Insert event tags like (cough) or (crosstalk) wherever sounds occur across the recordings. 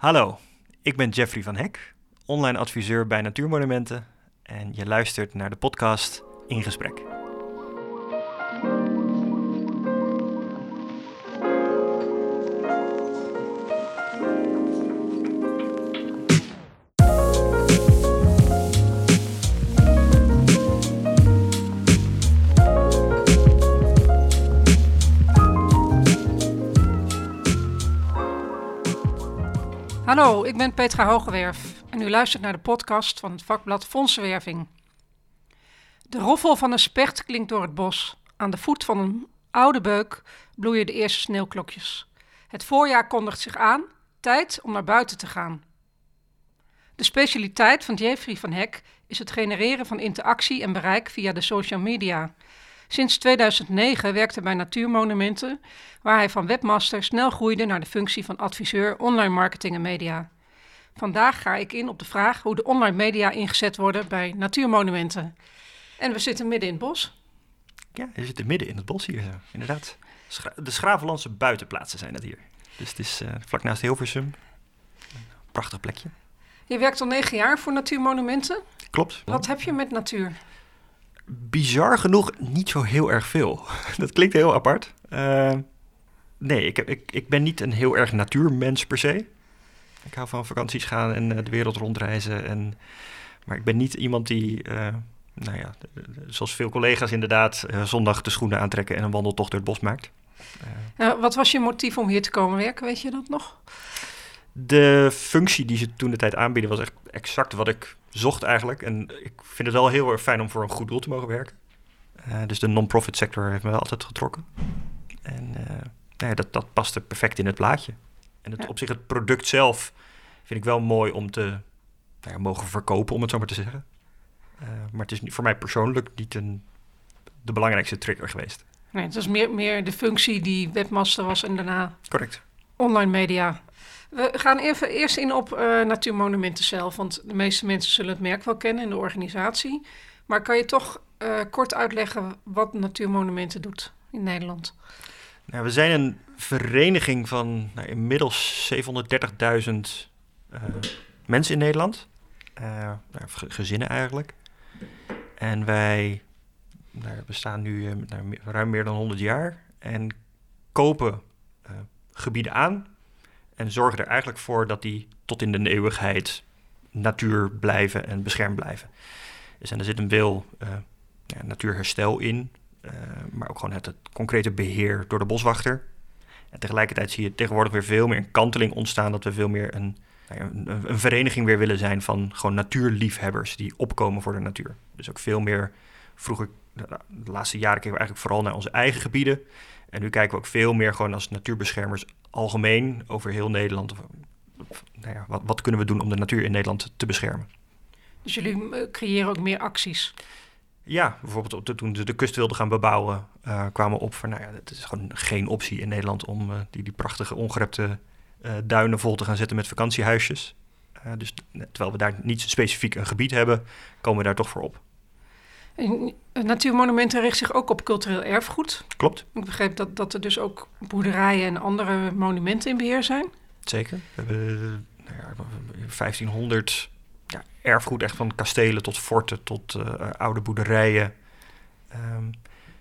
Hallo, ik ben Jeffrey van Hek, online adviseur bij Natuurmonumenten en je luistert naar de podcast In Gesprek. Ben Petra Hogewerf en u luistert naar de podcast van het vakblad Fondsenwerving. De roffel van een specht klinkt door het bos. Aan de voet van een oude beuk bloeien de eerste sneeuwklokjes. Het voorjaar kondigt zich aan, tijd om naar buiten te gaan. De specialiteit van Jeffrey van Hek is het genereren van interactie en bereik via de social media. Sinds 2009 werkte hij bij Natuurmonumenten, waar hij van webmaster snel groeide naar de functie van adviseur online marketing en media. Vandaag ga ik in op de vraag hoe de online media ingezet worden bij Natuurmonumenten. En we zitten midden in het bos. Ja, je zit midden in het bos hier, zo. inderdaad. Schra de Schravenlandse buitenplaatsen zijn dat hier. Dus het is uh, vlak naast Hilversum. Prachtig plekje. Je werkt al negen jaar voor Natuurmonumenten. Klopt. Wat heb je met natuur? bizar genoeg niet zo heel erg veel. (laughs) Dat klinkt heel apart. Uh, nee, ik, heb, ik, ik ben niet een heel erg natuurmens per se. Ik hou van vakanties gaan en uh, de wereld rondreizen. En, maar ik ben niet iemand die, uh, nou ja, zoals veel collega's inderdaad, zondag de schoenen aantrekken en een wandeltocht door het bos maakt. wat was je motief om hier te komen werken, weet je dat nog? De functie die ze toen de tijd aanbieden was echt exact wat ik zocht eigenlijk. En ik vind het wel heel erg fijn om voor een goed doel te mogen werken. Uh, dus de non-profit sector heeft me wel altijd getrokken. En uh, nou ja, dat, dat paste perfect in het plaatje. En het, ja. op zich het product zelf vind ik wel mooi om te nou ja, mogen verkopen, om het zo maar te zeggen. Uh, maar het is voor mij persoonlijk niet een, de belangrijkste trigger geweest. Nee, het was meer, meer de functie die webmaster was en daarna... Correct. Online media. We gaan even eerst in op uh, Natuurmonumenten zelf, want de meeste mensen zullen het merk wel kennen in de organisatie. Maar kan je toch uh, kort uitleggen wat Natuurmonumenten doet in Nederland? Nou, we zijn een vereniging van nou, inmiddels 730.000 uh, mensen in Nederland. Nou, gezinnen eigenlijk. En wij nou, bestaan nu ruim meer dan 100 jaar en kopen gebieden aan en zorgen er eigenlijk voor dat die tot in de eeuwigheid natuur blijven en beschermd blijven. Dus en er zit een uh, ja, natuurherstel in, maar ook gewoon het, het, concrete beheer door de boswachter. En tegelijkertijd zie je tegenwoordig weer veel meer een kanteling ontstaan, dat we veel meer een, een, een vereniging weer willen zijn van gewoon natuurliefhebbers die opkomen voor de natuur. Dus ook veel meer, vroeger, de laatste jaren keken we eigenlijk vooral naar onze eigen gebieden. En nu kijken we ook veel meer gewoon als natuurbeschermers algemeen over heel Nederland. Nou ja, wat, wat, kunnen we doen om de natuur in Nederland te beschermen? Dus jullie eh, creëren ook meer acties? Ja, bijvoorbeeld de, toen ze de kust wilden gaan bebouwen, uh, kwamen op van, nou ja, het is gewoon geen optie in Nederland om uh, die, die prachtige ongerepte uh, duinen vol te gaan zetten met vakantiehuisjes. dus terwijl we daar niet specifiek een gebied hebben, komen we daar toch voor op. Natuurmonumenten richt zich ook op cultureel erfgoed. Klopt. Ik begreep dat, dat er dus ook boerderijen en andere monumenten in beheer zijn. Zeker. We hebben nou ja, 1500 ja, erfgoed, echt van kastelen tot forten tot uh, oude boerderijen. Um,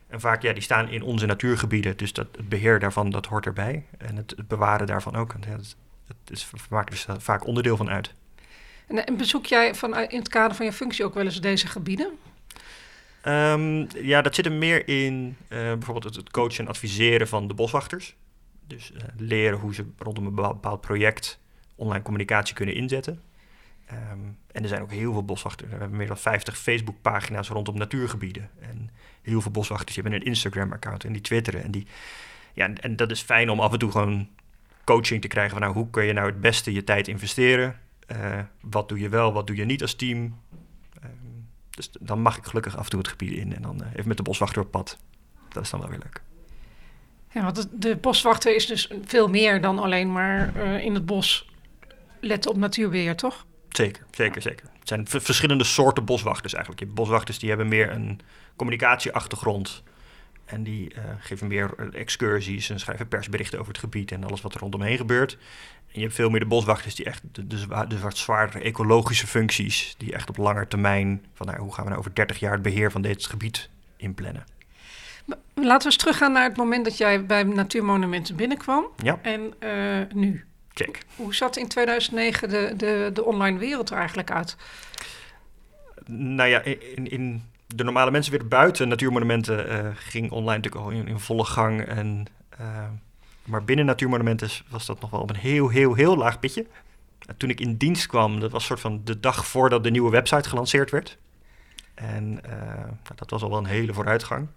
en vaak, ja, die staan in onze natuurgebieden, dus dat, het beheer daarvan, dat hoort erbij. En het, het bewaren daarvan ook. En het, het is, we maken er dus vaak onderdeel van uit. En, en bezoek jij van, in het kader van je functie ook wel eens deze gebieden? Um, ja, dat zit er meer in uh, bijvoorbeeld het coachen en adviseren van de boswachters. Dus uh, leren hoe ze rondom een bepaald project online communicatie kunnen inzetten. Um, en er zijn ook heel veel boswachters. We hebben meer dan 50 Facebook-pagina's rondom natuurgebieden. En heel veel boswachters die hebben een Instagram-account en die twitteren. En, die, ja, en dat is fijn om af en toe gewoon coaching te krijgen van nou, hoe kun je nou het beste je tijd investeren? Uh, wat doe je wel, wat doe je niet als team? Dus dan mag ik gelukkig af en toe het gebied in en dan even met de boswachter op pad. Dat is dan wel weer leuk. Ja, want de boswachter is dus veel meer dan alleen maar uh, in het bos letten op natuurbeheer, toch? Zeker, zeker, zeker. Het zijn verschillende soorten boswachters eigenlijk. Je hebt boswachters die hebben meer een communicatieachtergrond. En die eh, geven meer eh, excursies en schrijven persberichten over het gebied en alles wat er rondomheen gebeurt. En je hebt veel meer de boswachters die echt de, de, zwa- de wat zwaardere ecologische functies, die echt op lange termijn, van nou, hoe gaan we nou over 30 jaar het beheer van dit gebied inplannen. Laten we eens teruggaan naar het moment dat jij bij Natuurmonumenten binnenkwam. Ja, En eh, nu. Check. Hoe zat in 2009 de, de, de online wereld er eigenlijk uit? Nou ja, in, in de normale mensen weer buiten natuurmonumenten eh, ging online natuurlijk al in, in volle gang. En, eh, maar binnen natuurmonumenten was dat nog wel op een heel, heel, heel laag pitje. En toen ik in dienst kwam, dat was soort van de dag voordat de nieuwe website gelanceerd werd. En eh, nou, dat was al wel een hele vooruitgang.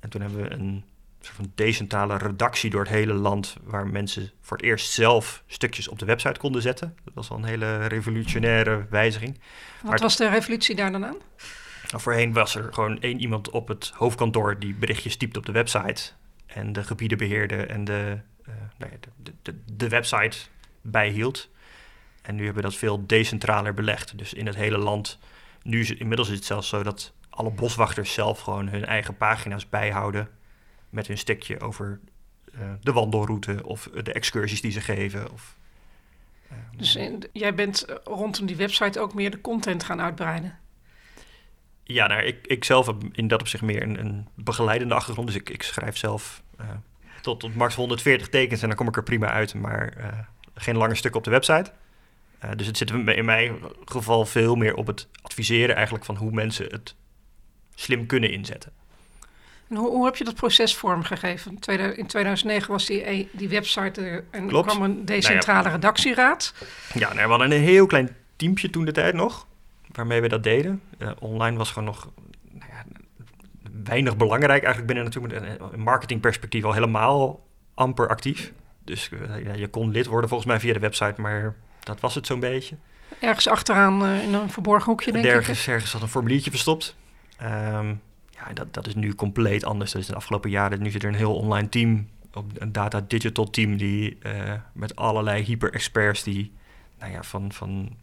En toen hebben we een soort van decentrale redactie door het hele land, waar mensen voor het eerst zelf stukjes op de website konden zetten. Dat was al een hele revolutionaire wijziging. Wat Maar- was de revolutie daar dan aan? Nou, voorheen was er gewoon één iemand op het hoofdkantoor die berichtjes typte op de website. En de gebieden beheerde en de, eh, nou ja, de, de, de, website bijhield. En nu hebben we dat veel decentraler belegd. Dus in het hele land. Nu is inmiddels is het zelfs zo dat alle boswachters zelf gewoon hun eigen pagina's bijhouden. Met hun stukje over eh, de wandelroute of de excursies die ze geven. Of, eh, Dus in- jij bent eh, rondom die website ook meer de content gaan uitbreiden. Ja, nou, ik, ik zelf heb in dat opzicht meer een, een begeleidende achtergrond. Dus ik, ik schrijf zelf tot, tot max 140 tekens en dan kom ik er prima uit. Maar geen lange stukken op de website. Dus het zit in mijn geval veel meer op het adviseren eigenlijk van hoe mensen het slim kunnen inzetten. En hoe, hoe heb je dat proces vormgegeven? In 2009 was die, e- die website er en er Klopt. kwam een decentrale redactieraad. Ja, nou, we hadden een heel klein teampje toen de tijd nog, waarmee we dat deden. Eh, online was gewoon nog nou ja, weinig belangrijk eigenlijk binnen natuurlijk. Een marketingperspectief al helemaal amper actief. Dus eh, ja, je kon lid worden volgens mij via de website, maar dat was het zo'n beetje. Ergens achteraan eh, in een verborgen hoekje, denk ik. Ergens, ergens zat een formuliertje verstopt. Ehm, ja, dat, dat is nu compleet anders. Dat is de afgelopen jaren. Nu zit er een heel online team, op een data digital team, die eh, met allerlei hyper-experts die, nou ja, van, van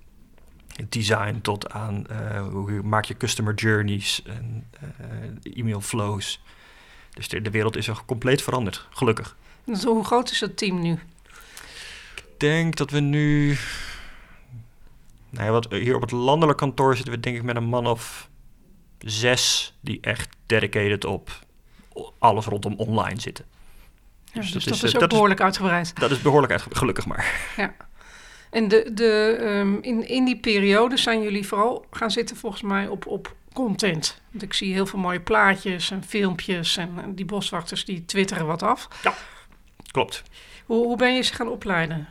design tot aan eh, hoe maak je customer journeys en eh, e-mail flows. Dus de, de wereld is er compleet veranderd, gelukkig. Dus hoe groot is het team nu? Ik denk dat we nu. Nou ja, wat, hier op het landelijk kantoor zitten we denk ik met een man of zes die echt dedicated op alles rondom online zitten. Ja, dus, Dus dat, dat is, eh, dat is- behoorlijk uitgebreid. Dat is behoorlijk uit, gelukkig maar. En de, de, ehm, in, in die periode zijn jullie vooral gaan zitten volgens mij op, op content. Want ik zie heel veel mooie plaatjes en filmpjes en die boswachters die twitteren wat af. Klopt. Hoe, hoe ben je ze gaan opleiden?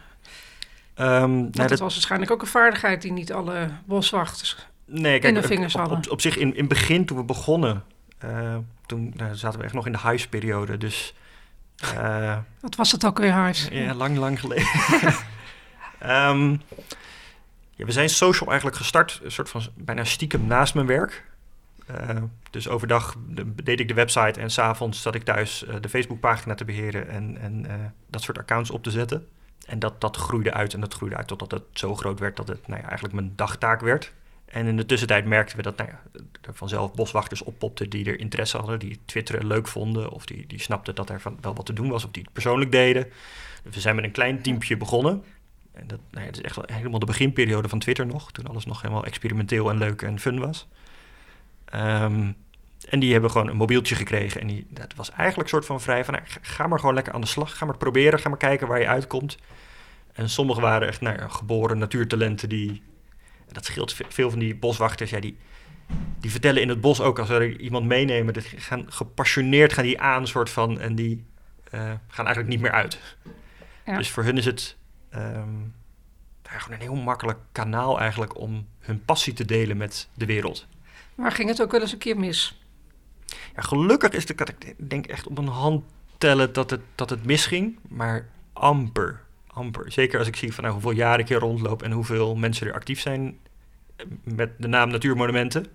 Ehm, nou, dat dat- was waarschijnlijk ook een vaardigheid die niet alle boswachters... nee, in kijk, de op- vingers op, op, op zich in, in het begin toen we begonnen, eh, toen nou, zaten we echt nog in de huisperiode. Dus eh, Wat was het ook weer, Huis? Ja, lang, lang geleden. (laughs) Ehm, ja, we zijn social eigenlijk gestart, een soort van bijna stiekem naast mijn werk. Eh, dus overdag de- deed ik de website en s'avonds zat ik thuis de Facebookpagina te beheren en, en dat soort accounts op te zetten. En dat, dat groeide uit en dat groeide uit totdat het zo groot werd dat het nou ja, eigenlijk mijn dagtaak werd. En in de tussentijd merkten we dat nou ja, er vanzelf boswachters oppopten die er interesse hadden, die twitteren leuk vonden of die, die snapten dat er van, wel wat te doen was of die het persoonlijk deden. Dus we zijn met een klein teampje begonnen. En dat, nou ja, is echt wel helemaal de beginperiode van Twitter nog, toen alles nog helemaal experimenteel en leuk en fun was. Ehm, en die hebben gewoon een mobieltje gekregen en die, dat was eigenlijk een soort van vrij van, nou, ga- maar gewoon lekker aan de slag, ga maar proberen, ga maar kijken waar je uitkomt. En sommigen waren echt nou geboren natuurtalenten die, en dat scheelt ve- veel van die boswachters, ja, die, die vertellen in het bos ook als er iemand meenemen, dat gaan gepassioneerd gaan die aan soort van en die eh, gaan eigenlijk niet meer uit. Ja. Dus voor hun is het gewoon een heel makkelijk kanaal eigenlijk om hun passie te delen met de wereld. Maar ging het ook wel eens een keer mis? Ja, gelukkig is de kat, ik denk echt op een hand tellen dat het, dat het misging, maar amper, amper. Zeker als ik zie van nou, hoeveel jaren ik hier rondloop en hoeveel mensen er actief zijn eh, met de naam Natuurmonumenten.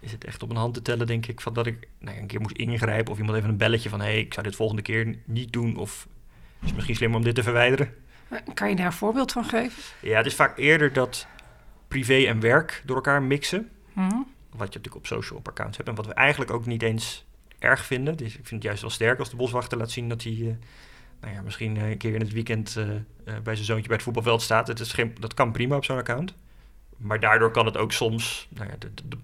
Is het echt op een hand te tellen, denk ik, van dat ik nou, een keer moest ingrijpen of iemand even een belletje van hé, hey, ik zou dit volgende keer niet doen of is het misschien slimmer om dit te verwijderen. Kan je daar een voorbeeld van geven? Ja, het is vaak eerder dat privé en werk door elkaar mixen. Mhm. Wat je natuurlijk op social op accounts hebt. En wat we eigenlijk ook niet eens erg vinden. Dus ik vind het juist wel sterk als de boswachter laat zien dat hij eh, nou ja, misschien een keer in het weekend eh, bij zijn zoontje bij het voetbalveld staat. Het is geen, dat kan prima op zo'n account. Maar daardoor kan het ook soms, nou ja,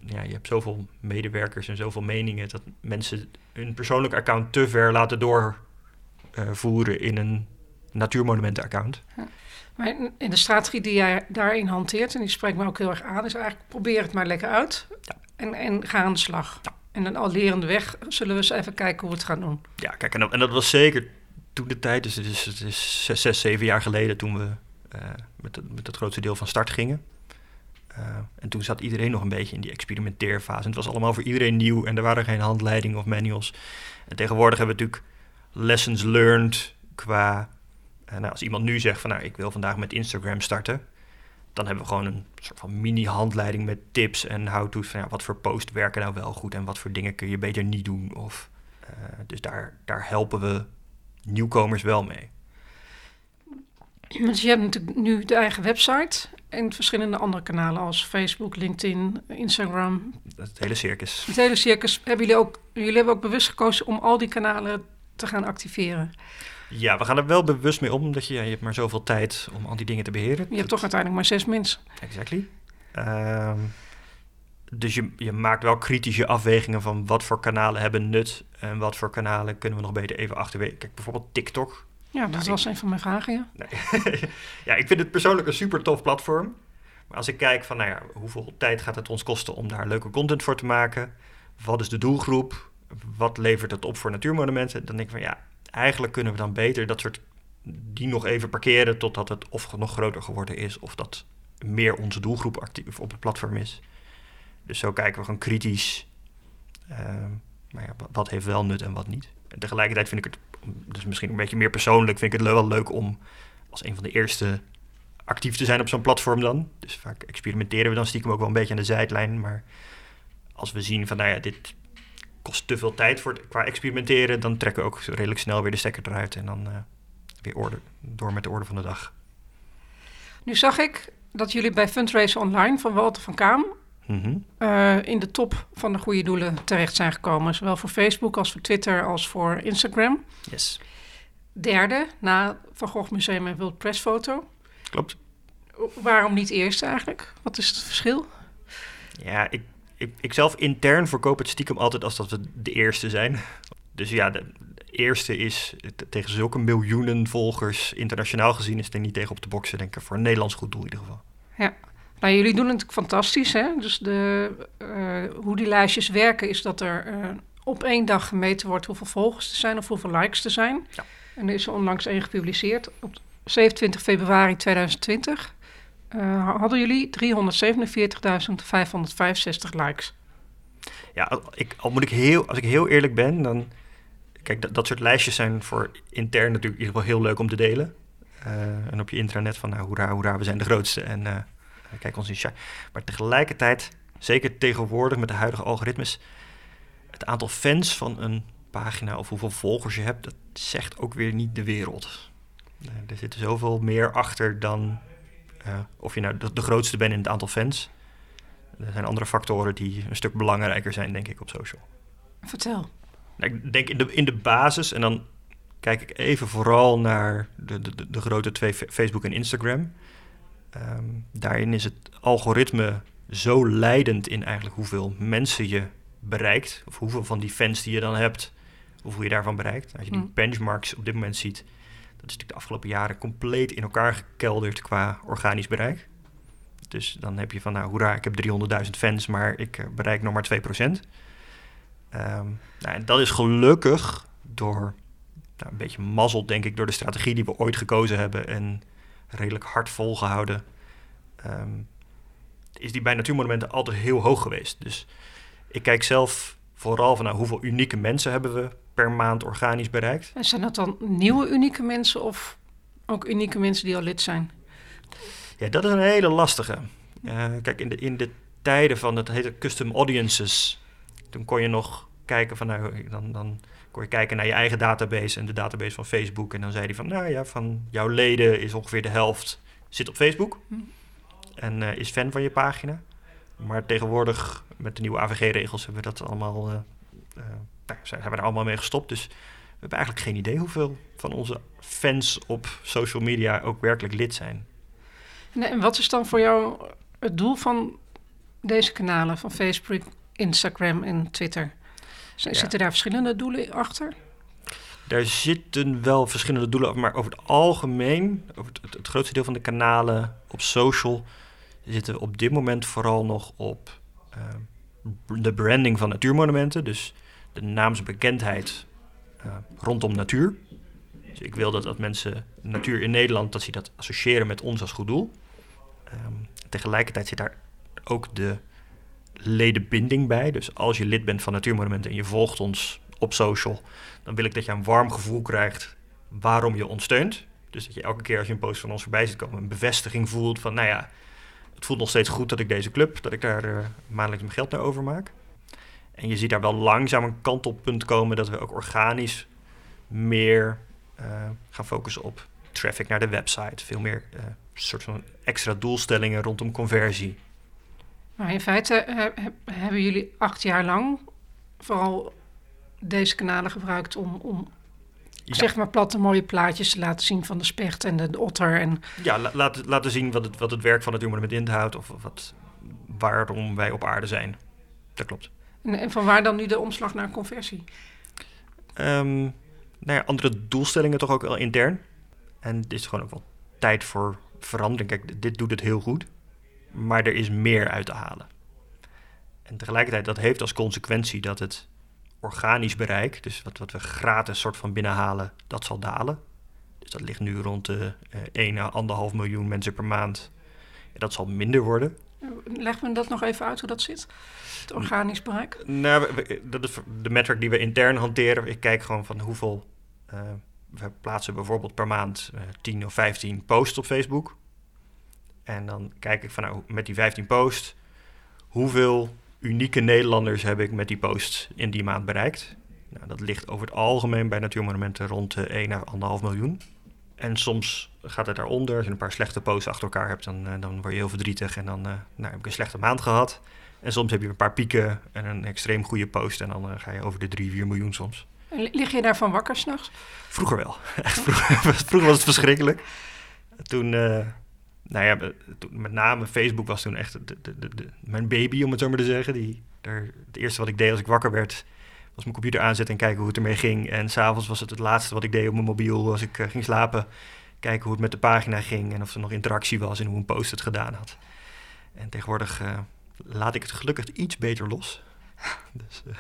ja, je hebt zoveel medewerkers en zoveel meningen, dat mensen hun persoonlijk account te ver laten doorvoeren in een natuurmonumenten-account. Ja. Maar in de strategie die jij daarin hanteert, en die spreekt me ook heel erg aan, is eigenlijk probeer het maar lekker uit ja. en, en ga aan de slag. Ja. En dan al lerende weg zullen we eens even kijken hoe we het gaan doen. Ja, kijk, en dat, en dat was zeker toen de tijd, dus het is, het is zes, zes, zeven jaar geleden toen we uh, met, het, met het grootste deel van start gingen. Uh, en toen zat iedereen nog een beetje in die experimenteerfase. En het was allemaal voor iedereen nieuw en er waren geen handleidingen of manuals. En tegenwoordig hebben we natuurlijk lessons learned qua en nou, als iemand nu zegt van nou, ik wil vandaag met Instagram starten, dan hebben we gewoon een soort van mini-handleiding met tips en how-to's van wat voor post werken nou wel goed en wat voor dingen kun je beter niet doen. Of, dus daar, daar helpen we nieuwkomers wel mee. Dus je hebt natuurlijk nu de eigen website en verschillende andere kanalen als Facebook, LinkedIn, Instagram. Het hele circus. Het hele circus. Hebben jullie ook, jullie hebben ook bewust gekozen om al die kanalen te gaan activeren? Ja, we gaan er wel bewust mee om, omdat je, ja, je hebt maar zoveel tijd om al die dingen te beheren. Je hebt toch uiteindelijk maar zes mensen. Exactly. Um, dus je, je maakt wel kritische afwegingen van wat voor kanalen hebben nut en wat voor kanalen kunnen we nog beter even achterwege. Kijk, bijvoorbeeld TikTok. Ja, dat was een van mijn vragen, ja. Nee. (laughs) ja, ik vind het persoonlijk een super tof platform. Maar als ik kijk van, nou ja, hoeveel tijd gaat het ons kosten om daar leuke content voor te maken? Wat is de doelgroep? Wat levert het op voor natuurmonumenten? Dan denk ik van, ja, eigenlijk kunnen we dan beter dat soort die nog even parkeren totdat het of nog groter geworden is of dat meer onze doelgroep actief op het platform is. Dus zo kijken we gewoon kritisch. Uh, maar ja, wat heeft wel nut en wat niet. En tegelijkertijd vind ik het, dus misschien een beetje meer persoonlijk, vind ik het wel leuk om als een van de eerste actief te zijn op zo'n platform dan. Dus vaak experimenteren we dan stiekem ook wel een beetje aan de zijlijn. Maar als we zien van, nou ja, dit, kost te veel tijd voor qua experimenteren. Dan trekken we ook redelijk snel weer de stekker eruit en dan uh, weer orde, door met de orde van de dag. Nu zag ik dat jullie bij Fundraiser Online van Walter van Kaam mm uh, in de top van de goede doelen terecht zijn gekomen. Zowel voor Facebook als voor Twitter als voor Instagram. Yes. Derde na Van Gogh Museum en World Press Foto. Klopt. Waarom niet eerste eigenlijk? Wat is het verschil? Ja, ik ik, ik zelf intern verkoop het stiekem altijd als dat we de eerste zijn. Dus ja, de, eerste is tegen zulke miljoenen volgers internationaal gezien is er niet tegen op te boksen, denk ik, voor een Nederlands goed doel in ieder geval. Ja, nou jullie doen het natuurlijk fantastisch, hè? Dus de, uh, hoe die lijstjes werken is dat er uh, op één dag gemeten wordt hoeveel volgers er zijn of hoeveel likes er zijn. Ja. En er is er onlangs één gepubliceerd op 27 februari 2020. Uh, hadden jullie 347.565 likes. Ja, ik, al moet ik heel, als ik heel eerlijk ben, dan... Kijk, dat, dat soort lijstjes zijn voor intern natuurlijk in ieder geval heel leuk om te delen. Uh, en op je intranet van, nou, hoera, hoera, we zijn de grootste. En uh, kijk ons in. Maar tegelijkertijd, zeker tegenwoordig met de huidige algoritmes... het aantal fans van een pagina of hoeveel volgers je hebt... dat zegt ook weer niet de wereld. er zit zoveel meer achter dan uh, of je nou de, de, grootste bent in het aantal fans. Er zijn andere factoren die een stuk belangrijker zijn, denk ik, op social. Vertel. Nou, ik denk in de, in de basis, en dan kijk ik even vooral naar de, de, de grote twee, Facebook en Instagram. Um, daarin is het algoritme zo leidend in eigenlijk hoeveel mensen je bereikt, of hoeveel van die fans die je dan hebt, hoeveel je daarvan bereikt. Als je die hm. benchmarks op dit moment ziet, dat is natuurlijk de afgelopen jaren compleet in elkaar gekelderd qua organisch bereik. Dus dan heb je van, nou hoera, ik heb 300.000 fans, maar ik eh, bereik nog maar 2%. Um, ehm, nou, en dat is gelukkig door nou, een beetje mazzel, denk ik, door de strategie die we ooit gekozen hebben en redelijk hard volgehouden. Um, is die bij natuurmonumenten altijd heel hoog geweest. Dus ik kijk zelf vooral van nou, hoeveel unieke mensen hebben we per maand organisch bereikt. En zijn dat dan nieuwe unieke mensen of ook unieke mensen die al lid zijn? Ja, dat is een hele lastige. Uh, kijk, in de, in de tijden van het heette custom audiences, toen kon je nog kijken van, nou, dan, dan kon je kijken naar je eigen database en de database van Facebook. En dan zei hij van, nou ja, van jouw leden is ongeveer de helft zit op Facebook hm. en uh, is fan van je pagina. Maar tegenwoordig, met de nieuwe AVG-regels, hebben we dat allemaal uh, nou, zijn we er allemaal mee gestopt. Dus we hebben eigenlijk geen idee hoeveel van onze fans op social media ook werkelijk lid zijn. En wat is dan voor jou het doel van deze kanalen, van Facebook, Instagram en Twitter? Zitten daar verschillende doelen achter? Daar zitten wel verschillende doelen, maar over het algemeen, over het, het, grootste deel van de kanalen op social, zitten we op dit moment vooral nog op uh, de branding van natuurmonumenten. Dus de naamsbekendheid uh, rondom natuur. Dus ik wil dat, dat mensen natuur in Nederland, dat ze dat associëren met ons als goed doel. Um, tegelijkertijd zit daar ook de ledenbinding bij. Dus als je lid bent van Natuurmonumenten en je volgt ons op social, dan wil ik dat je een warm gevoel krijgt waarom je ons steunt. Dus dat je elke keer als je een post van ons voorbij ziet komen, een bevestiging voelt van, nou ja, het voelt nog steeds goed dat ik deze club, dat ik daar uh, maandelijks mijn geld naar overmaak. En je ziet daar wel langzaam een kantelpunt komen dat we ook organisch meer uh, gaan focussen op traffic naar de website. Veel meer uh, soort van extra doelstellingen rondom conversie. Maar in feite hebben jullie acht jaar lang vooral deze kanalen gebruikt om, om zeg maar platte mooie plaatjes te laten zien van de specht en de, otter. En... Ja, la, laten, laten zien wat het, wat het werk van het met inhoudt of wat, waarom wij op aarde zijn. Dat klopt. En, en van waar dan nu de omslag naar conversie? Um, nou ja, andere doelstellingen toch ook wel intern. En het is gewoon ook wel tijd voor verandering. Kijk, dit doet het heel goed, maar er is meer uit te halen. En tegelijkertijd, dat heeft als consequentie dat het organisch bereik, dus wat, wat we gratis soort van binnenhalen, dat zal dalen. Dus dat ligt nu rond de uh, 1 à 1,5 miljoen mensen per maand. En dat zal minder worden. Leg me dat nog even uit hoe dat zit, het organisch bereik. Nou, dat is de metric die we intern hanteren. Ik kijk gewoon van hoeveel... Uh, we plaatsen bijvoorbeeld per maand uh, 10 of 15 posts op Facebook. En dan kijk ik van nou, met die 15 posts, hoeveel unieke Nederlanders heb ik met die post in die maand bereikt. Nou, dat ligt over het algemeen bij natuurmonumenten rond de 1 à 1,5 miljoen. En soms gaat het daaronder. Als je een paar slechte posts achter elkaar hebt, dan, uh, dan word je heel verdrietig. En dan uh, nou, heb ik een slechte maand gehad. En soms heb je een paar pieken en een extreem goede post. En dan uh, ga je over de 3, 4 miljoen soms. Lig je daarvan wakker s'nachts? Vroeger wel. (laughs) Echt vroeger, vroeger was het verschrikkelijk. Toen, nou ja, met name Facebook was toen echt de, mijn baby, om het zo maar te zeggen. Die, daar, het eerste wat ik deed als ik wakker werd, was mijn computer aanzetten en kijken hoe het ermee ging. En s'avonds was het het laatste wat ik deed op mijn mobiel als ik uh, ging slapen. Kijken hoe het met de pagina ging en of er nog interactie was en hoe een post het gedaan had. En tegenwoordig uh, laat ik het gelukkig iets beter los. (laughs) dus, uh...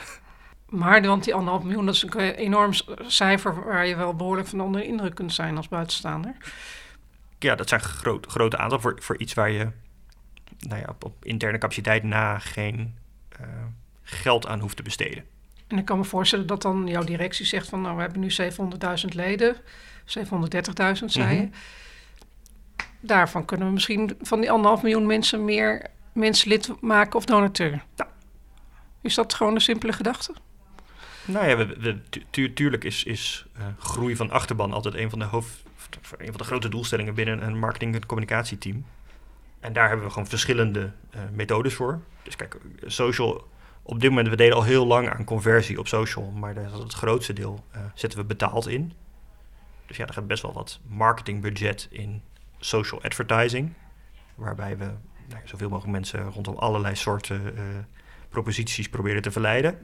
Maar, want die anderhalf miljoen, dat is een enorm cijfer waar je wel behoorlijk van onder indruk kunt zijn als buitenstaander ja, dat zijn groot, grote aantallen voor, voor iets waar je nou ja, op, op interne capaciteit na geen uh, geld aan hoeft te besteden. En ik kan me voorstellen dat dan jouw directie zegt van nou we hebben nu 700.000 leden, 730.000 zei je. Mm -hmm. Daarvan kunnen we misschien van die anderhalf miljoen mensen meer mensen lid maken of donateur. Ja. Is dat gewoon een simpele gedachte? Nou ja, we, we, tu tuurlijk is, is uh, groei van achterban altijd een van de hoofd, een van de grote doelstellingen binnen een marketing- en communicatieteam. En daar hebben we gewoon verschillende uh, methodes voor. Dus kijk, social, op dit moment, we deden al heel lang aan conversie op social, maar daar het grootste deel uh, zetten we betaald in. Dus ja, er gaat best wel wat marketingbudget in social advertising, waarbij we nou, zoveel mogelijk mensen rondom allerlei soorten proposities proberen te verleiden.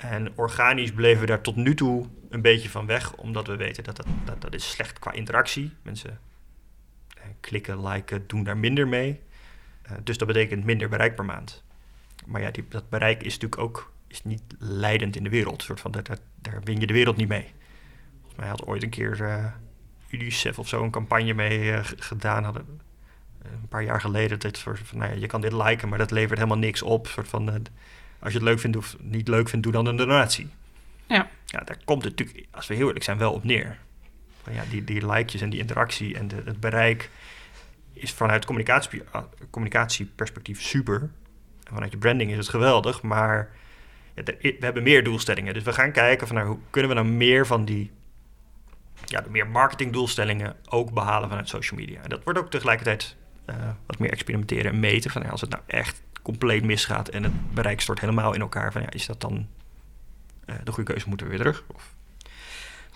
En organisch bleven we daar tot nu toe een beetje van weg, omdat we weten dat dat, dat, is slecht qua interactie. Mensen eh, klikken, liken, doen daar minder mee. Uh, dus dat betekent minder bereik per maand. Maar ja, die, dat bereik is natuurlijk ook is niet leidend in de wereld. Soort van, daar, daar win je de wereld niet mee. Volgens mij had ooit een keer uh, UNICEF of zo een campagne mee gedaan. Hadden, een paar jaar geleden. Dat soort van, nou ja, je kan dit liken, maar dat levert helemaal niks op. Soort van als je het leuk vindt of niet leuk vindt, doe dan een donatie. Ja. Ja, daar komt het natuurlijk, als we heel eerlijk zijn, wel op neer. Van ja, die, die likejes en die interactie en de, het bereik is vanuit communicatie, ah, communicatieperspectief super. En vanuit je branding is het geweldig, maar ja, we hebben meer doelstellingen. Dus we gaan kijken van nou, hoe kunnen we dan meer van die ja, de meer marketingdoelstellingen ook behalen vanuit social media. En dat wordt ook tegelijkertijd uh, wat meer experimenteren en meten. Van ja, als het nou echt compleet misgaat en het bereik stort helemaal in elkaar, van ja, is dat dan eh, de goede keuze moeten we weer terug. Of,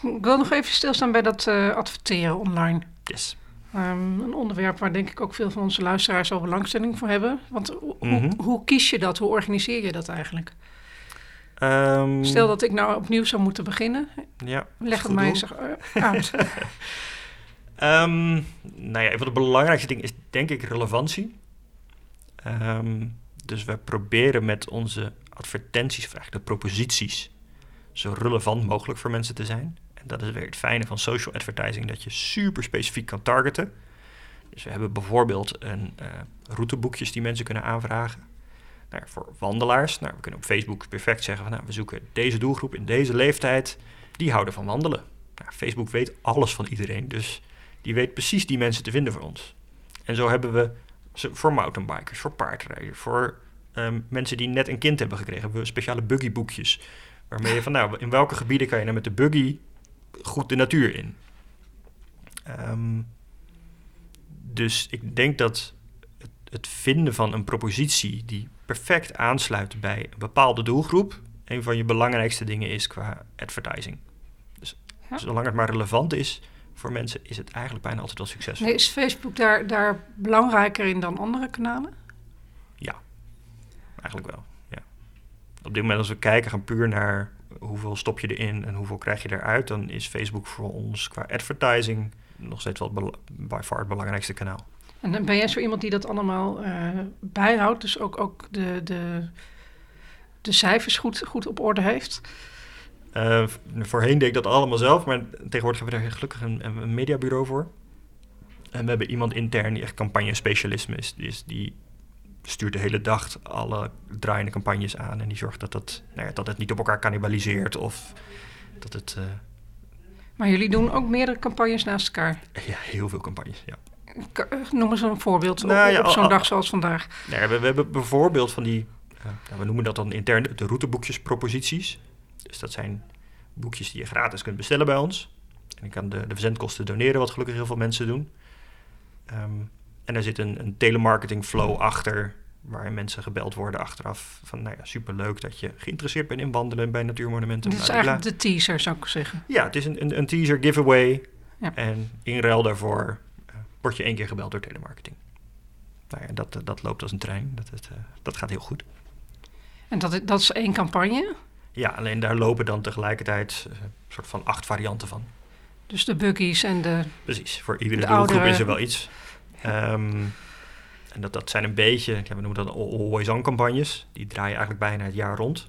Ik wil nog even stilstaan bij dat eh, adverteren online. yes. Ehm, een onderwerp waar denk ik ook veel van onze luisteraars al belangstelling voor hebben. Want ho- Mhm. hoe, hoe kies je dat? Hoe organiseer je dat eigenlijk? Ehm, Stel dat ik nou opnieuw zou moeten beginnen. ja, Leg het mij eens eh, uit. (laughs) Ehm, nou ja, een van de belangrijkste dingen is denk ik relevantie. Ehm, dus we proberen met onze advertenties, of de proposities, zo relevant mogelijk voor mensen te zijn. En dat is weer het fijne van social advertising, dat je super specifiek kan targeten. Dus we hebben bijvoorbeeld een eh, routeboekjes die mensen kunnen aanvragen. Nou, voor wandelaars, nou, we kunnen op Facebook perfect zeggen van nou, we zoeken deze doelgroep in deze leeftijd, die houden van wandelen. Nou, Facebook weet alles van iedereen, dus die weet precies die mensen te vinden voor ons. En zo hebben we voor mountainbikers, voor paardrijders, voor ehm, mensen die net een kind hebben gekregen, hebben we speciale buggyboekjes. Waarmee je van, nou, in welke gebieden kan je nou met de buggy goed de natuur in? Ehm, dus ik denk dat het, het vinden van een propositie die perfect aansluit bij een bepaalde doelgroep, een van je belangrijkste dingen is qua advertising. Dus Ja. zolang het maar relevant is voor mensen, is het eigenlijk bijna altijd wel succesvol. Nee, is Facebook daar, daar belangrijker in dan andere kanalen? Eigenlijk wel, ja. Op dit moment als we kijken gaan puur naar hoeveel stop je erin en hoeveel krijg je eruit, dan is Facebook voor ons qua advertising nog steeds wel het by far het belangrijkste kanaal. En dan ben jij zo iemand die dat allemaal eh, bijhoudt, dus ook, ook de, de, de cijfers goed, goed op orde heeft? Eh, voorheen deed ik dat allemaal zelf, maar tegenwoordig hebben we daar gelukkig een, een mediabureau voor. En we hebben iemand intern die echt campagne-specialist is. Die, is. die stuurt de hele dag alle draaiende campagnes aan en die zorgt dat, dat, nou ja, dat het niet op elkaar cannibaliseert of dat het... eh, Maar jullie doen ook meerdere campagnes naast elkaar. ja, heel veel campagnes, ja. Eh, Noem eens een voorbeeld op- Nou ja, op, zo'n dag zoals vandaag. Nee, we, we hebben bijvoorbeeld van die, nou, we noemen dat dan intern de routeboekjesproposities. Dus dat zijn boekjes die je gratis kunt bestellen bij ons. En je kan de, de verzendkosten doneren, wat gelukkig heel veel mensen doen. Ehm, en er zit een, een telemarketing flow achter, waarin mensen gebeld worden achteraf. Van, nou ja, superleuk dat je geïnteresseerd bent in wandelen bij natuurmonumenten. Dit is eigenlijk de teaser, zou ik zeggen. Ja, het is een, een, een teaser giveaway. Ja. En in ruil daarvoor eh, word je één keer gebeld door telemarketing. Nou ja, dat, dat loopt als een trein. Dat, eh, dat gaat heel goed. En dat, dat is één campagne. Ja, alleen daar lopen dan tegelijkertijd eh, een soort van acht varianten van. Dus de buggies en de... Precies, voor iedere De doelgroep oudere- is er wel iets. Ehm, en dat, dat zijn een beetje, ja, we noemen dat al- always-on campagnes. Die draaien eigenlijk bijna het jaar rond.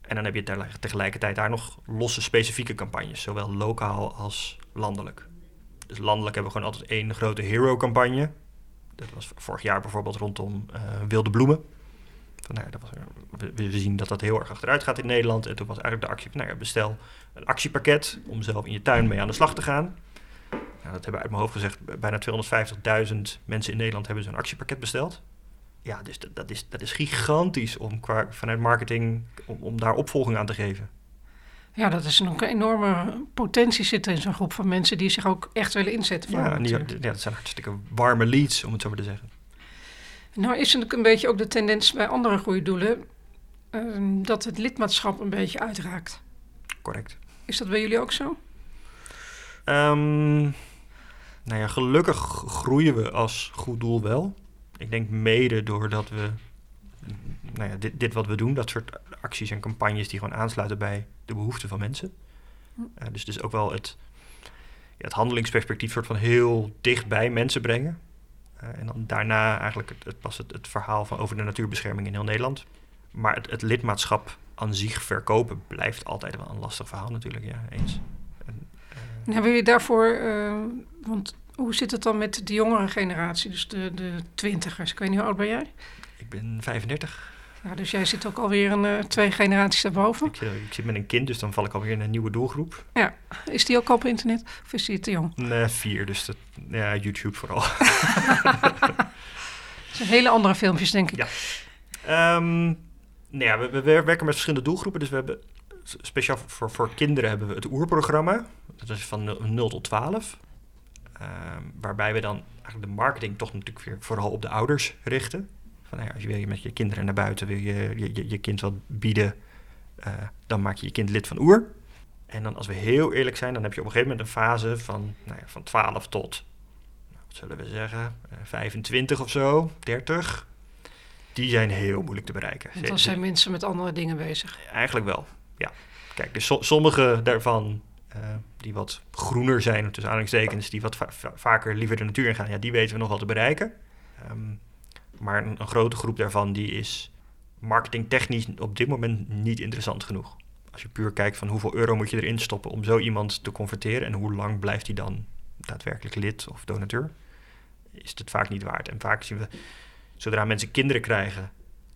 En dan heb je tegelijk- tegelijkertijd daar nog losse specifieke campagnes. Zowel lokaal als landelijk. Dus landelijk hebben we gewoon altijd één grote hero-campagne. Dat was vorig jaar bijvoorbeeld rondom eh, wilde bloemen. Van, nou dat was, we, we zien dat dat heel erg achteruit gaat in Nederland. En toen was eigenlijk de actie van, nou ja, bestel een actiepakket om zelf in je tuin mee aan de slag te gaan. Nou, dat hebben we uit mijn hoofd gezegd. Bijna 250.000 mensen in Nederland hebben zo'n actiepakket besteld. Ja, dus dat, dat, is, dat is gigantisch om qua, vanuit marketing om, om daar opvolging aan te geven. Ja, dat is een enorme potentie zit er in zo'n groep van mensen die zich ook echt willen inzetten. Voor Ja, die, ja, dat zijn hartstikke warme leads, om het zo maar te zeggen. Nou is het ook een beetje ook de tendens bij andere goede doelen... ehm, dat het lidmaatschap een beetje uitraakt. Correct. Is dat bij jullie ook zo? Ehm, nou ja, gelukkig groeien we als goed doel wel. Ik denk mede doordat we, nou ja, dit, dit wat we doen, dat soort acties en campagnes die gewoon aansluiten bij de behoeften van mensen. Eh, dus, dus ook wel het, ja, het handelingsperspectief soort van heel dicht bij mensen brengen. Eh, en dan daarna eigenlijk het, het, pas het, het verhaal van over de natuurbescherming in heel Nederland. Maar het, het lidmaatschap aan zich verkopen blijft altijd wel een lastig verhaal natuurlijk, ja, eens. En, eh, En hebben jullie daarvoor... eh, want hoe zit het dan met de jongere generatie? Dus de, de twintigers. Ik weet niet hoe oud ben jij? Ik ben 35. Ja, dus jij zit ook alweer een, eh, twee generaties daarboven. Ik, zit- ik zit met een kind, dus dan val ik alweer in een nieuwe doelgroep. Is die ook al op internet? Of is die te jong? Nee, vier, dus dat, ja, YouTube vooral. (laughs) Het zijn hele andere filmpjes, denk ik. Ja. Ehm, nou ja, we, we werken met verschillende doelgroepen. Dus we hebben speciaal voor, voor kinderen hebben we het oerprogramma. Dat is van 0, 0 tot 12. Ehm, waarbij we dan eigenlijk de marketing toch natuurlijk weer vooral op de ouders richten. Van, nou ja, als je wil je met je kinderen naar buiten, wil je je, je, je kind wat bieden eh, dan maak je je kind lid van Oer. En dan, als we heel eerlijk zijn, dan heb je op een gegeven moment een fase van, nou ja, van 12 tot, nou, wat zullen we zeggen, uh, 25 of zo, 30. Die zijn heel moeilijk te bereiken. Want dan zijn mensen met andere dingen bezig. Eigenlijk wel, ja. Kijk, dus so sommige daarvan uh, die wat groener zijn, tussen aanhalingstekens, die wat va vaker liever de natuur in gaan, ja, die weten we nog wel te bereiken. Um, maar een, een, grote groep daarvan die is marketingtechnisch op dit moment niet interessant genoeg. Als je puur kijkt van hoeveel euro moet je erin stoppen om zo iemand te converteren en hoe lang blijft hij dan daadwerkelijk lid of donateur, is het vaak niet waard. En vaak zien we, zodra mensen kinderen krijgen,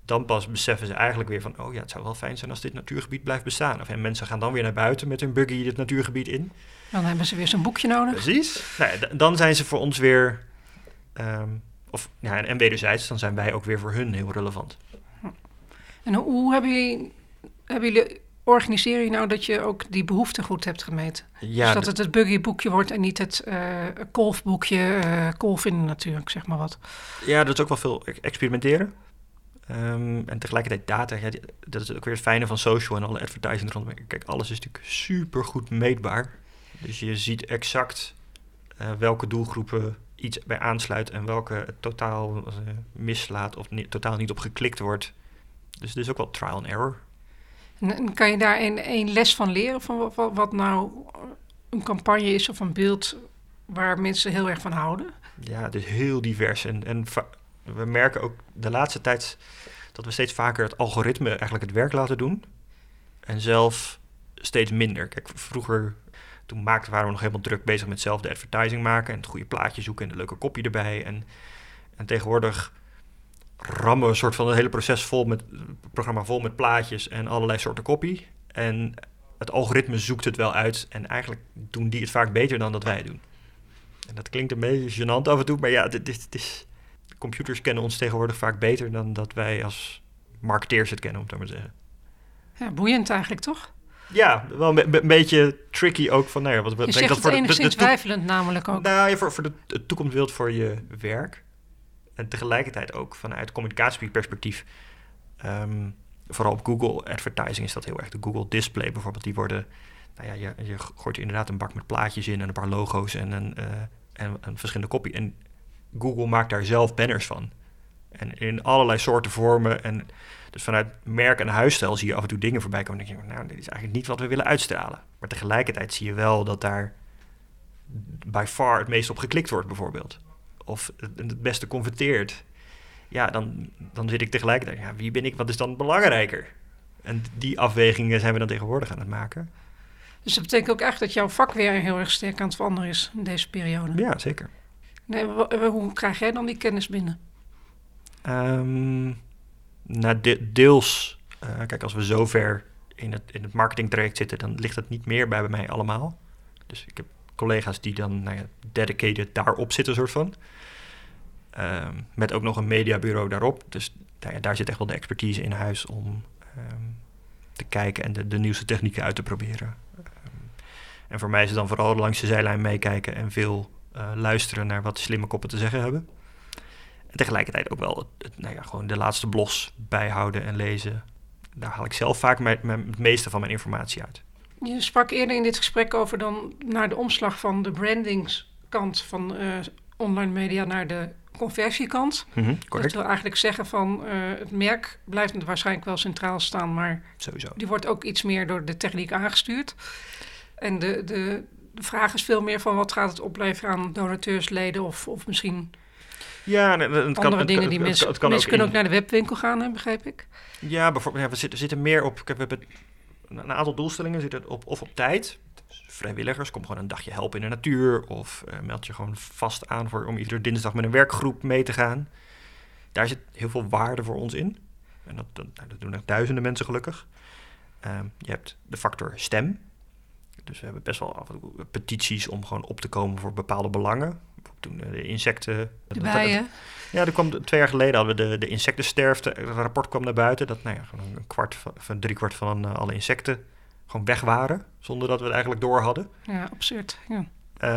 dan pas beseffen ze eigenlijk weer van, oh ja, het zou wel fijn zijn als dit natuurgebied blijft bestaan. Of en mensen gaan dan weer naar buiten met hun buggy het natuurgebied in. Dan hebben ze weer zo'n boekje nodig. Precies. Nou, dan zijn ze voor ons weer, um, of ja, en wederzijds, dan zijn wij ook weer voor hun heel relevant. En hoe hebben jullie, hebben jullie organiseer je nou dat je ook die behoefte goed hebt gemeten? Ja, dus dat het het buggy-boekje wordt en niet het uh, kolfboekje, uh, kolf in de natuur, zeg maar wat. Ja, dat is ook wel veel experimenteren. Um, en tegelijkertijd data, ja, dat is ook weer het fijne van social en alle advertising rondom. Kijk, alles is natuurlijk super goed meetbaar. Dus je ziet exact uh, welke doelgroepen iets bij aansluit en welke totaal uh, mislaat of totaal niet op geklikt wordt. Dus het is ook wel trial and error. En, en kan je daar een, een les van leren van wat, wat nou een campagne is of een beeld waar mensen heel erg van houden? Ja, het is heel divers en, en we merken ook de laatste tijd dat we steeds vaker het algoritme eigenlijk het werk laten doen. En zelf steeds minder. Kijk, vroeger, toen maakten, waren we nog helemaal druk bezig met zelf de advertising maken en het goede plaatje zoeken en de leuke kopie erbij. En, en tegenwoordig rammen we een soort van het hele proces vol met programma vol met plaatjes en allerlei soorten kopie. En het algoritme zoekt het wel uit en eigenlijk doen die het vaak beter dan dat wij doen. En dat klinkt een beetje gênant af en toe, maar ja, dit is computers kennen ons tegenwoordig vaak beter dan dat wij als marketeers het kennen, om het maar te zeggen. Ja, boeiend eigenlijk, toch? Ja, wel een, een beetje tricky ook. Van, nou ja, wat, je zegt dat voor het enigszins twijfelend namelijk ook. Nou ja, voor, voor de, toekomstbeeld voor je werk. En tegelijkertijd ook vanuit communicatieperspectief. Um, vooral op Google advertising is dat heel erg. De Google Display bijvoorbeeld, die worden... Nou ja, je, je gooit er inderdaad een bak met plaatjes in en een paar logo's en een, uh, en een verschillende kopie. En Google maakt daar zelf banners van. En in allerlei soorten vormen. En dus vanuit merk en huisstijl zie je af en toe dingen voorbij komen. En denk je, nou, dit is eigenlijk niet wat we willen uitstralen. Maar tegelijkertijd zie je wel dat daar by far het meest op geklikt wordt, bijvoorbeeld. Of het, beste converteert. Ja, dan, dan zit ik tegelijkertijd, ja, wie ben ik, wat is dan belangrijker? En die afwegingen zijn we dan tegenwoordig aan het maken. Dus dat betekent ook echt dat jouw vak weer heel erg sterk aan het veranderen is in deze periode. Ja, zeker. Nee, hoe krijg jij dan die kennis binnen? Um, nou, de, deels. Uh, kijk, als we zover in het, in het zitten, dan ligt het niet meer bij, bij mij allemaal. Dus ik heb collega's die dan nou ja, dedicated daarop zitten, soort van. Um, met ook nog een mediabureau daarop. Dus nou ja, daar zit echt wel de expertise in huis om um, te kijken en de, de nieuwste technieken uit te proberen. en voor mij is het dan vooral langs de zijlijn meekijken en veel uh, luisteren naar wat slimme koppen te zeggen hebben. En tegelijkertijd ook wel het, nou ja, gewoon de laatste blogs bijhouden en lezen. Daar haal ik zelf vaak mijn, mijn, het meeste van mijn informatie uit. Je sprak eerder in dit gesprek over dan naar de omslag van de brandingskant van uh, online media naar de conversiekant. Mm -hmm, dat wil eigenlijk zeggen van uh, het merk blijft waarschijnlijk wel centraal staan, maar Sowieso. die wordt ook iets meer door de techniek aangestuurd. En de, de, de vraag is veel meer van wat gaat het opleveren aan donateursleden of, of misschien ja, het, andere kan, dingen die mensen, het, mensen kunnen ook naar de webwinkel gaan, hè, begrijp ik. Ja, bijvoorbeeld, ja, we zitten, zitten meer op, we hebben een aantal doelstellingen zitten op, of op tijd. Dus vrijwilligers, kom gewoon een dagje helpen in de natuur of uh, meld je gewoon vast aan voor, om iedere dinsdag met een werkgroep mee te gaan. Daar zit heel veel waarde voor ons in. En dat, dat, nou, dat doen echt duizenden mensen gelukkig. Um, je hebt de factor stem. Dus we hebben best wel af en toe petities om gewoon op te komen voor bepaalde belangen. Toen de insecten. De bijen. ja, er kwam, twee jaar geleden hadden we de, de insectensterfte. Het rapport kwam naar buiten dat nou ja, gewoon een kwart van, van drie kwart van uh, alle insecten gewoon weg waren. Zonder dat we het eigenlijk door hadden. Ja, absurd. Ja.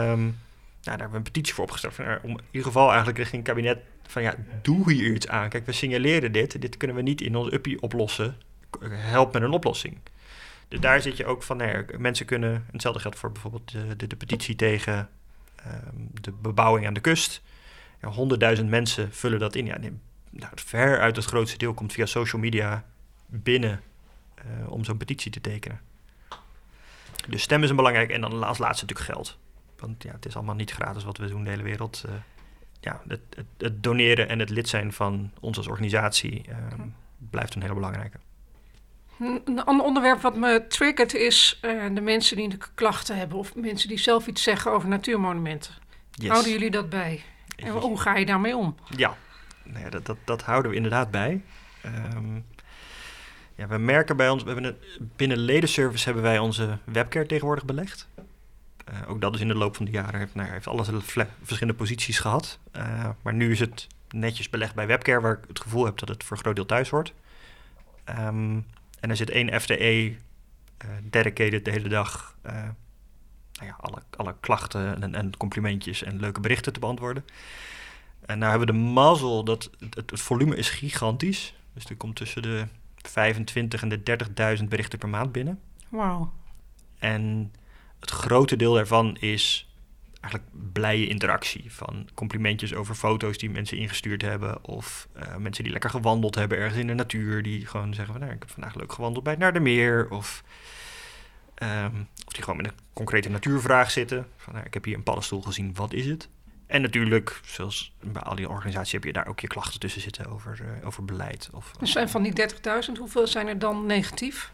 Um, nou, daar hebben we een petitie voor opgesteld. Van, om in ieder geval eigenlijk richting het kabinet van ja, doe hier iets aan. Kijk, we signaleren dit. Dit kunnen we niet in ons uppie oplossen. Help met een oplossing. Dus daar zit je ook van, ja, mensen kunnen, hetzelfde geldt voor bijvoorbeeld de, de, de petitie tegen de bebouwing aan de kust. Ja, honderdduizend mensen vullen dat in. Ja, nou, ver uit het grootste deel komt via social media binnen eh, om zo'n petitie te tekenen. Dus stem is een belangrijk en dan als laatste natuurlijk geld. Want ja, het is allemaal niet gratis wat we doen in de hele wereld. Uh, ja, het, het, het, doneren en het lid zijn van ons als organisatie um, blijft een hele belangrijke. Een ander onderwerp wat me triggert is uh, de mensen die klachten hebben of mensen die zelf iets zeggen over natuurmonumenten. Yes. Houden jullie dat bij? En hoe ga je daarmee om? Ja, nou ja dat, dat, dat, houden we inderdaad bij. Um, ja, we merken bij ons, we hebben een, binnen ledenservice hebben wij onze webcare tegenwoordig belegd. Uh, ook dat is in de loop van de jaren, heeft, nou, heeft alles verschillende posities gehad. Uh, maar nu is het netjes belegd bij webcare, waar ik het gevoel heb dat het voor een groot deel thuis hoort. Um, en er zit één FTE uh, eh, dedicated de hele dag uh, nou ja, alle, alle klachten en, en, complimentjes en leuke berichten te beantwoorden. En nou hebben we de mazzel dat het, het, volume is gigantisch. Dus er komt tussen de 25 en de 30.000 berichten per maand binnen. Wauw. En het grote deel daarvan is eigenlijk blije interactie. Van complimentjes over foto's die mensen ingestuurd hebben. Of uh, mensen die lekker gewandeld hebben ergens in de natuur. Die gewoon zeggen van nou, ik heb vandaag leuk gewandeld bij het Naardermeer. Of, um, of die gewoon met een concrete natuurvraag zitten. Van nou, ik heb hier een paddenstoel gezien, wat is het? En natuurlijk, zoals bij al die organisaties, heb je daar ook je klachten tussen zitten over, uh, over beleid. Of, zijn van die 30.000, hoeveel zijn er dan negatief?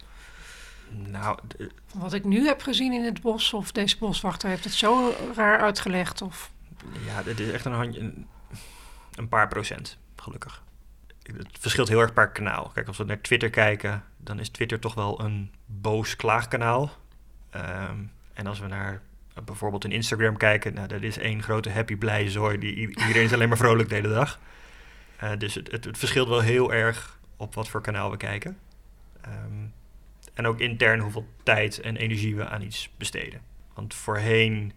Nou, Wat ik nu heb gezien in het bos, of deze boswachter heeft het zo raar uitgelegd. Of... Ja, het is echt een, handje, een, paar procent, gelukkig. Het verschilt heel erg per kanaal. Kijk, als we naar Twitter kijken, dan is Twitter toch wel een boos klaagkanaal. Um, en als we naar uh, bijvoorbeeld in Instagram kijken, nou, dat is één grote happy blije zooi. Die, iedereen is alleen maar vrolijk de hele dag. Uh, dus het, het, het, verschilt wel heel erg op wat voor kanaal we kijken. Um, en ook intern hoeveel tijd en energie we aan iets besteden. Want voorheen,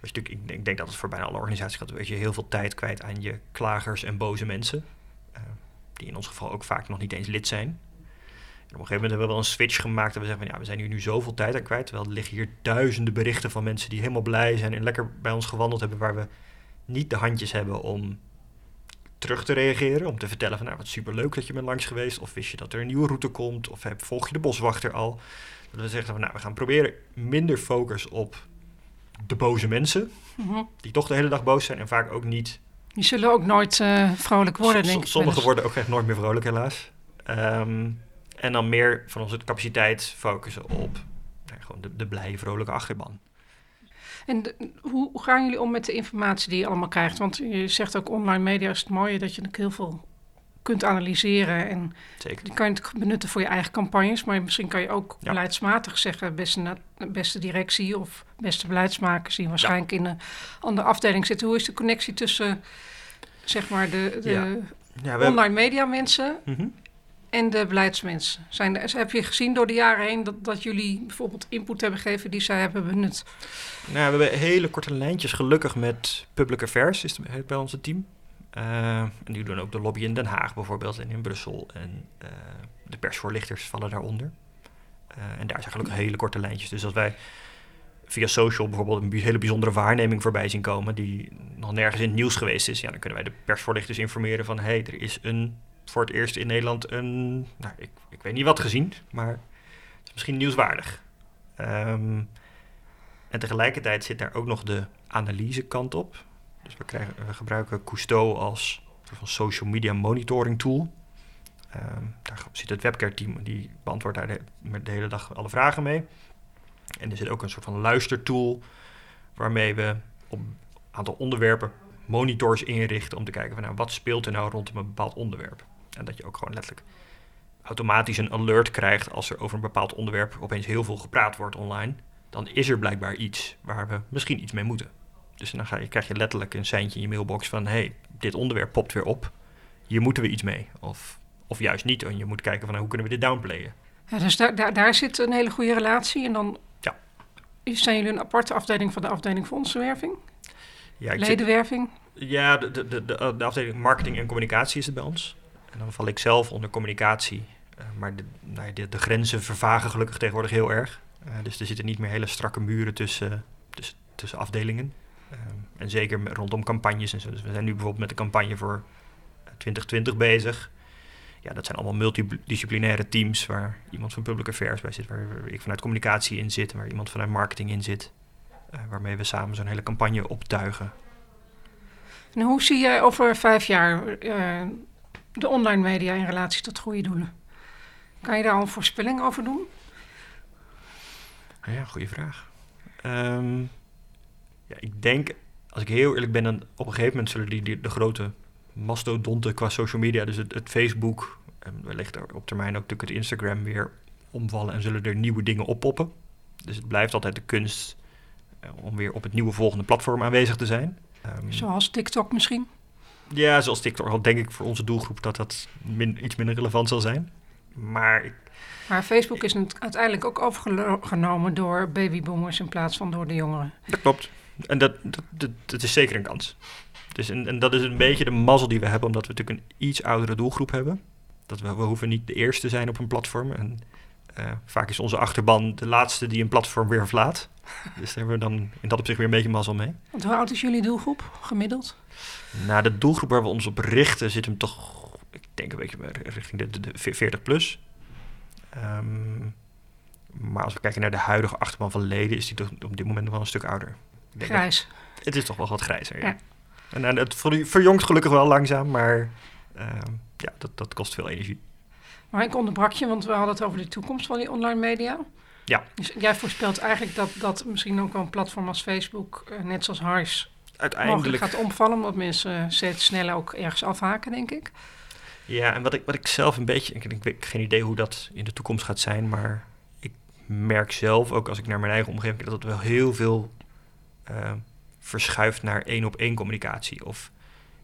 was je denk, ik denk dat het voor bijna alle organisaties gaat, weet je heel veel tijd kwijt aan je klagers en boze mensen. Uh, die in ons geval ook vaak nog niet eens lid zijn. En op een gegeven moment hebben we wel een switch gemaakt. Dat we zeggen van ja, we zijn hier nu zoveel tijd aan kwijt. Terwijl er liggen hier duizenden berichten van mensen die helemaal blij zijn en lekker bij ons gewandeld hebben. Waar we niet de handjes hebben om terug te reageren. Om te vertellen van nou wat superleuk dat je bent langs geweest. Of wist je dat er een nieuwe route komt. Of volg je de boswachter al. Dat we zeggen van nou we gaan proberen minder focus op de boze mensen. Mhm. Die toch de hele dag boos zijn en vaak ook niet. Die zullen ook nooit uh, vrolijk worden, denk ik. Sommigen worden ook echt nooit meer vrolijk, helaas. Um, en dan meer van onze capaciteit focussen op nou, gewoon de, de blije, vrolijke achterban. En hoe gaan jullie om met de informatie die je allemaal krijgt? Want je zegt ook online media is het mooie dat je heel veel kunt analyseren. En Zeker. die kan je benutten voor je eigen campagnes. Maar misschien kan je ook beleidsmatig zeggen, beste, beste directie of beste beleidsmakers die waarschijnlijk in een andere afdeling zitten. Hoe is de connectie tussen zeg maar de, de ja. online media mensen mhm en de beleidsmensen. Zijn heb je gezien door de jaren heen dat, dat jullie bijvoorbeeld input hebben gegeven die zij hebben benut? Nou, we hebben hele korte lijntjes gelukkig met Public Affairs, is het bij ons team. Uh, en die doen ook de lobby in Den Haag bijvoorbeeld en in Brussel. En uh, de persvoorlichters vallen daaronder. Uh, en daar zijn gelukkig hele korte lijntjes. Dus als wij via social bijvoorbeeld een hele bijzondere waarneming voorbij zien komen... die nog nergens in het nieuws geweest is... Ja, dan kunnen wij de persvoorlichters informeren van... hé, hey, er is een voor het eerst in Nederland een, nou, ik, ik weet niet wat gezien, maar het is misschien nieuwswaardig. Um, en tegelijkertijd zit daar ook nog de analysekant op. Dus we, krijgen, gebruiken Cousteau als soort van social media monitoring tool. Um, daar zit het webcare team, die beantwoordt daar de, de, hele dag alle vragen mee. En er zit ook een soort van luistertool waarmee we op een aantal onderwerpen monitors inrichten om te kijken van nou, wat speelt er nou rondom een bepaald onderwerp. En dat je ook gewoon letterlijk automatisch een alert krijgt als er over een bepaald onderwerp opeens heel veel gepraat wordt online. Dan is er blijkbaar iets waar we misschien iets mee moeten. Dus dan ga je, krijg je letterlijk een seintje in je mailbox van: hey, dit onderwerp popt weer op. Hier moeten we iets mee. Of, of juist niet. En je moet kijken van hoe kunnen we dit downplayen. Ja, dus daar, daar, daar zit een hele goede relatie. En dan ja. zijn jullie een aparte afdeling van de afdeling fondsenwerving? Ja, Ledenwerving? ja, de, de, de, de afdeling marketing en communicatie is het bij ons. En dan val ik zelf onder communicatie. maar de, nou, de, de, grenzen vervagen gelukkig tegenwoordig heel erg. dus er zitten niet meer hele strakke muren tussen, tussen, tussen afdelingen. en zeker rondom campagnes en zo. Dus we zijn nu bijvoorbeeld met de campagne voor 2020 bezig ja, dat zijn allemaal multidisciplinaire teams waar iemand van public affairs bij zit, waar ik vanuit communicatie in zit, waar iemand vanuit marketing in zit, waarmee we samen zo'n hele campagne optuigen. En hoe zie jij over vijf jaar de online media in relatie tot goede doelen? Kan je daar al een voorspelling over doen? Ja, goede vraag. Um, ja, ik denk, als ik heel eerlijk ben, dan op een gegeven moment zullen die, die de grote mastodonten qua social media, dus het, het Facebook en wellicht op termijn ook natuurlijk het Instagram weer omvallen en zullen er nieuwe dingen oppoppen. Dus het blijft altijd de kunst eh, om weer op het nieuwe volgende platform aanwezig te zijn. Um, zoals TikTok misschien? Ja, zoals TikTok. Al denk ik voor onze doelgroep dat dat min, iets minder relevant zal zijn. Maar, ik, maar Facebook is uiteindelijk ook overgenomen door babyboomers in plaats van door de jongeren. Dat klopt. En dat, dat, dat is zeker een kans. Dus en, en, dat is een beetje de mazzel die we hebben, omdat we natuurlijk een iets oudere doelgroep hebben. Dat we, we hoeven niet de eerste te zijn op een platform. En uh, vaak is onze achterban de laatste die een platform weer verlaat. (laughs) dus daar hebben we dan in dat opzicht weer een beetje mazzel mee. Want hoe oud is jullie doelgroep gemiddeld? Nou, de doelgroep waar we ons op richten zit hem toch, ik denk een beetje richting de, de, de 40 plus. Um, maar als we kijken naar de huidige achterban van leden, is die toch op dit moment nog wel een stuk ouder. Grijs. het is toch wel wat grijzer, ja. ja. En, en het verjongt gelukkig wel langzaam, maar uh, ja, dat, dat kost veel energie. Maar ik onderbrak je, want we hadden het over de toekomst van die online media. Ja. Dus jij voorspelt eigenlijk dat, dat misschien ook wel een platform als Facebook, uh, net zoals Harsh, uiteindelijk gaat omvallen, omdat mensen steeds sneller ook ergens afhaken, denk ik. Ja, en wat ik, wat ik zelf een beetje, ik, ik heb geen idee hoe dat in de toekomst gaat zijn, maar ik merk zelf, ook als ik naar mijn eigen omgeving kijk, dat het wel heel veel uh, verschuift naar één op één communicatie. Of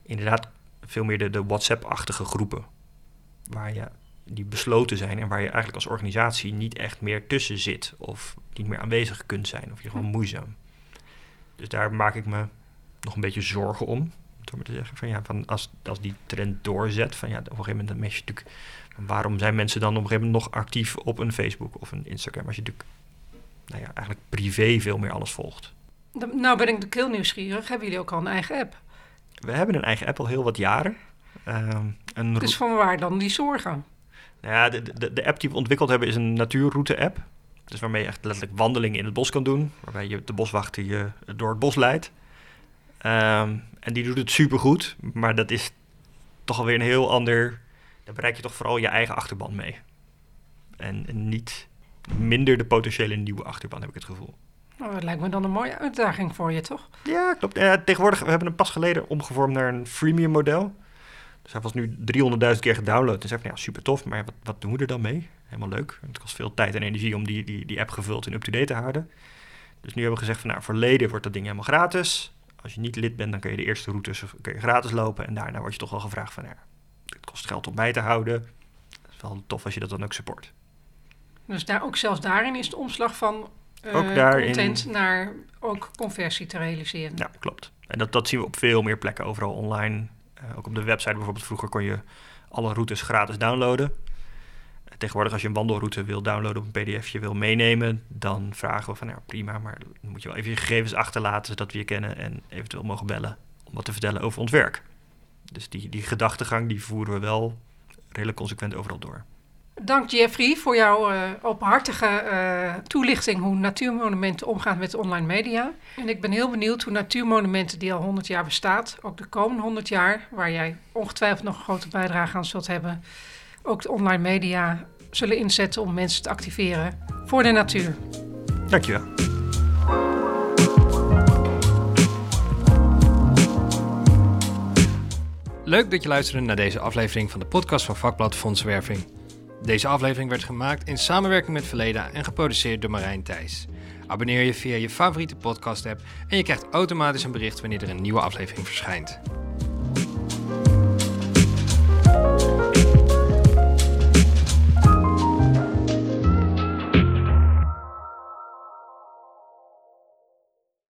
inderdaad veel meer de, de WhatsApp-achtige groepen. Waar je die besloten zijn en waar je eigenlijk als organisatie niet echt meer tussen zit. Of niet meer aanwezig kunt zijn. Of je gewoon moeizaam. Dus daar maak ik me nog een beetje zorgen om. Door te zeggen van ja, van als, als die trend doorzet, van ja, op een gegeven moment dan je natuurlijk. Waarom zijn mensen dan op een gegeven moment nog actief op een Facebook of een Instagram? Als je natuurlijk nou ja, eigenlijk privé veel meer alles volgt. Nou ben ik heel nieuwsgierig. Hebben jullie ook al een eigen app? We hebben een eigen app al heel wat jaren. Uh, een dus van waar dan die zorgen? Nou ja, de, de, de app die we ontwikkeld hebben is een natuurroute-app. Dus waarmee je echt letterlijk wandelingen in het bos kan doen. Waarbij je de boswachter je door het bos leidt. Um, en die doet het supergoed. Maar dat is toch alweer een heel ander... Daar bereik je toch vooral je eigen achterban mee. En, en niet minder de potentiële nieuwe achterban, heb ik het gevoel. Nou, dat lijkt me dan een mooie uitdaging voor je, toch? Ja, klopt. tegenwoordig, we hebben hem pas geleden omgevormd naar een freemium model. Hij was nu 300.000 keer gedownload. Dus ik van, ja, super tof, maar wat, wat doen we er dan mee? Helemaal leuk. Het kost veel tijd en energie om die, die, die app gevuld en up-to-date te houden. Dus nu hebben we gezegd van, nou, voor leden wordt dat ding helemaal gratis. Als je niet lid bent, dan kun je de eerste routes kun je gratis lopen. En daarna word je toch wel gevraagd van, ja, het kost geld om bij te houden. Het is wel tof als je dat dan ook support. Dus daar, ook zelfs daarin is de omslag van ook daarin... content naar ook conversie te realiseren. Ja, klopt. En dat, dat zien we op veel meer plekken overal online. Uh, ook op de website bijvoorbeeld. Vroeger kon je alle routes gratis downloaden. Tegenwoordig als je een wandelroute wil downloaden op een pdfje wil meenemen, dan vragen we van ja prima, maar dan moet je wel even je gegevens achterlaten zodat we je kennen en eventueel mogen bellen om wat te vertellen over ons werk. Dus die, die gedachtegang die voeren we wel redelijk consequent overal door. Dank Jeffrey voor jouw uh, openhartige uh, toelichting hoe natuurmonumenten omgaan met online media. En ik ben heel benieuwd hoe natuurmonumenten die al 100 jaar bestaat, ook de komende 100 jaar, waar jij ongetwijfeld nog een grote bijdrage aan zult hebben, ook de online media zullen inzetten om mensen te activeren voor de natuur. Dankjewel. Leuk dat je luisterde naar deze aflevering van de podcast van Vakblad Fondswerving. Deze aflevering werd gemaakt in samenwerking met Verleda en geproduceerd door Marijn Thijs. Abonneer je via je favoriete podcast-app en je krijgt automatisch een bericht wanneer er een nieuwe aflevering verschijnt.